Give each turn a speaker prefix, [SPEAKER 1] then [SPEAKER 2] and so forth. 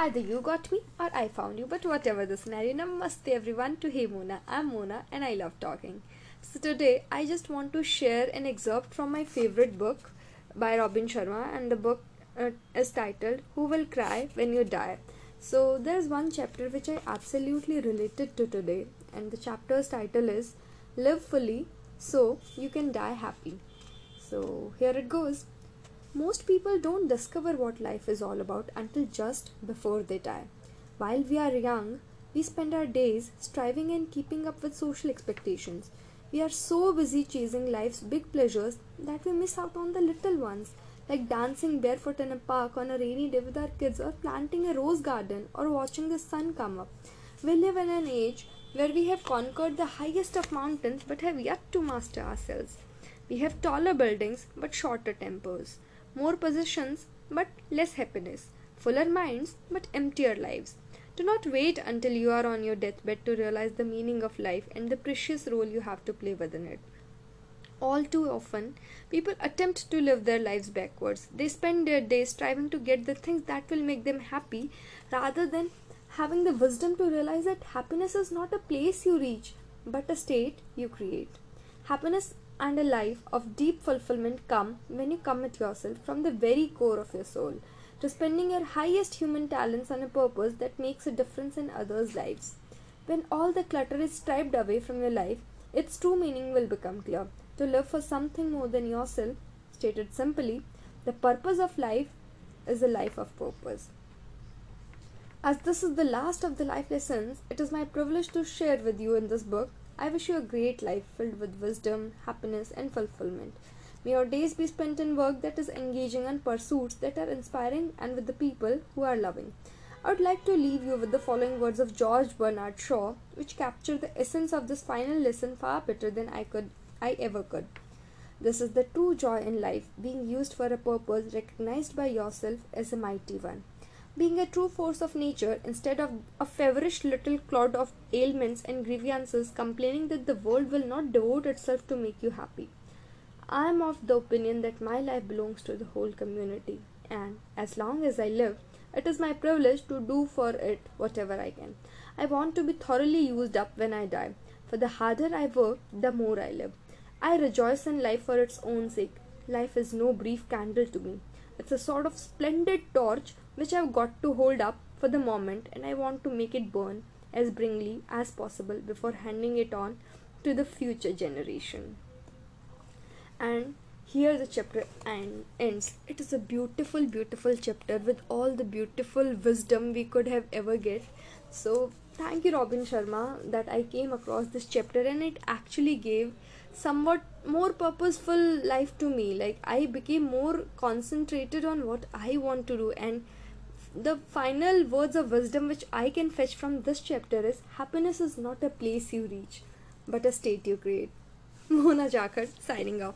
[SPEAKER 1] Either you got me or I found you, but whatever the scenario, namaste everyone to Hey Mona. I'm Mona and I love talking. So today I just want to share an excerpt from my favorite book by Robin Sharma, and the book uh, is titled Who Will Cry When You Die. So there's one chapter which I absolutely related to today, and the chapter's title is Live Fully So You Can Die Happy. So here it goes. Most people don't discover what life is all about until just before they die. While we are young, we spend our days striving and keeping up with social expectations. We are so busy chasing life's big pleasures that we miss out on the little ones, like dancing barefoot in a park on a rainy day with our kids, or planting a rose garden, or watching the sun come up. We live in an age where we have conquered the highest of mountains but have yet to master ourselves. We have taller buildings but shorter tempers more possessions but less happiness, fuller minds but emptier lives. Do not wait until you are on your deathbed to realize the meaning of life and the precious role you have to play within it. All too often, people attempt to live their lives backwards. They spend their days striving to get the things that will make them happy rather than having the wisdom to realize that happiness is not a place you reach but a state you create. Happiness and a life of deep fulfillment come when you commit yourself from the very core of your soul to spending your highest human talents on a purpose that makes a difference in others' lives. When all the clutter is stripped away from your life, its true meaning will become clear. To live for something more than yourself, stated simply, the purpose of life is a life of purpose. As this is the last of the life lessons, it is my privilege to share with you in this book I wish you a great life filled with wisdom, happiness, and fulfillment. May your days be spent in work that is engaging and pursuits that are inspiring and with the people who are loving. I would like to leave you with the following words of George Bernard Shaw, which capture the essence of this final lesson far better than I could I ever could. This is the true joy in life, being used for a purpose recognized by yourself as a mighty one being a true force of nature instead of a feverish little clod of ailments and grievances complaining that the world will not devote itself to make you happy. I am of the opinion that my life belongs to the whole community, and as long as I live, it is my privilege to do for it whatever I can. I want to be thoroughly used up when I die, for the harder I work, the more I live. I rejoice in life for its own sake. Life is no brief candle to me. It's a sort of splendid torch which I've got to hold up for the moment and I want to make it burn as brightly as possible before handing it on to the future generation. And here the chapter ends. It is a beautiful, beautiful chapter with all the beautiful wisdom we could have ever get. So thank you, Robin Sharma, that I came across this chapter and it actually gave somewhat more purposeful life to me. Like I became more concentrated on what I want to do and the final words of wisdom which I can fetch from this chapter is happiness is not a place you reach, but a state you create. Mona Jakhar signing off.